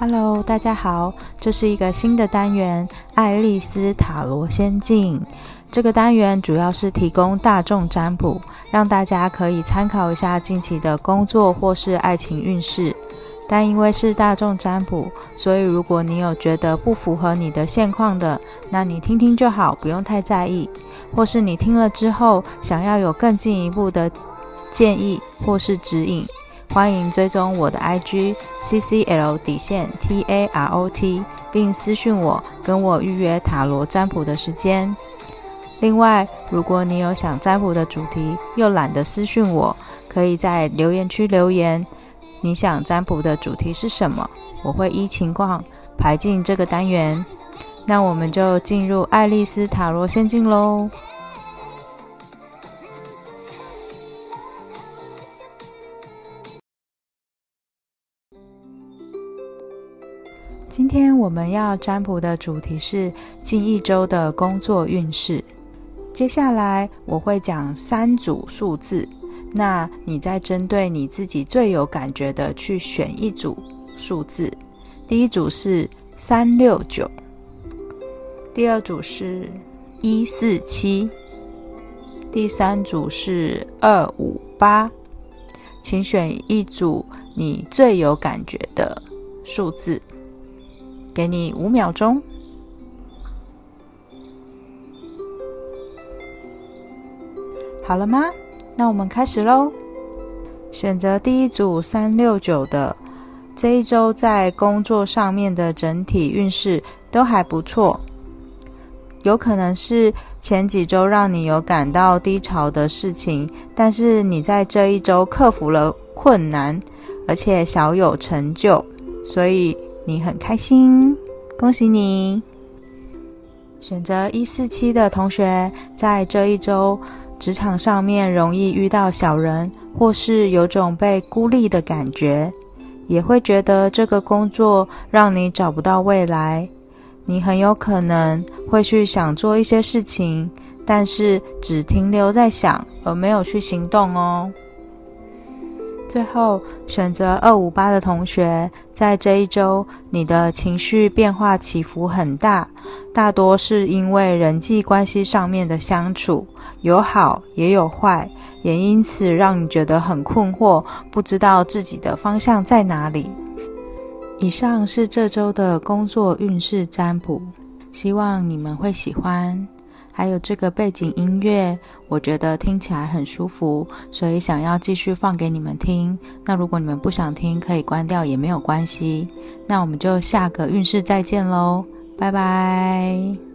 Hello，大家好，这是一个新的单元——爱丽丝塔罗仙境。这个单元主要是提供大众占卜，让大家可以参考一下近期的工作或是爱情运势。但因为是大众占卜，所以如果你有觉得不符合你的现况的，那你听听就好，不用太在意。或是你听了之后，想要有更进一步的建议或是指引。欢迎追踪我的 IG CCL 底线 TAROT，并私讯我，跟我预约塔罗占卜的时间。另外，如果你有想占卜的主题，又懒得私讯我，可以在留言区留言，你想占卜的主题是什么？我会依情况排进这个单元。那我们就进入爱丽丝塔罗仙境喽。今天我们要占卜的主题是近一周的工作运势。接下来我会讲三组数字，那你再针对你自己最有感觉的去选一组数字。第一组是三六九，第二组是一四七，第三组是二五八。请选一组你最有感觉的数字。给你五秒钟，好了吗？那我们开始喽。选择第一组三六九的，这一周在工作上面的整体运势都还不错。有可能是前几周让你有感到低潮的事情，但是你在这一周克服了困难，而且小有成就，所以。你很开心，恭喜你！选择一四七的同学，在这一周职场上面容易遇到小人，或是有种被孤立的感觉，也会觉得这个工作让你找不到未来。你很有可能会去想做一些事情，但是只停留在想，而没有去行动哦。最后选择二五八的同学，在这一周，你的情绪变化起伏很大，大多是因为人际关系上面的相处，有好也有坏，也因此让你觉得很困惑，不知道自己的方向在哪里。以上是这周的工作运势占卜，希望你们会喜欢。还有这个背景音乐，我觉得听起来很舒服，所以想要继续放给你们听。那如果你们不想听，可以关掉也没有关系。那我们就下个运势再见喽，拜拜。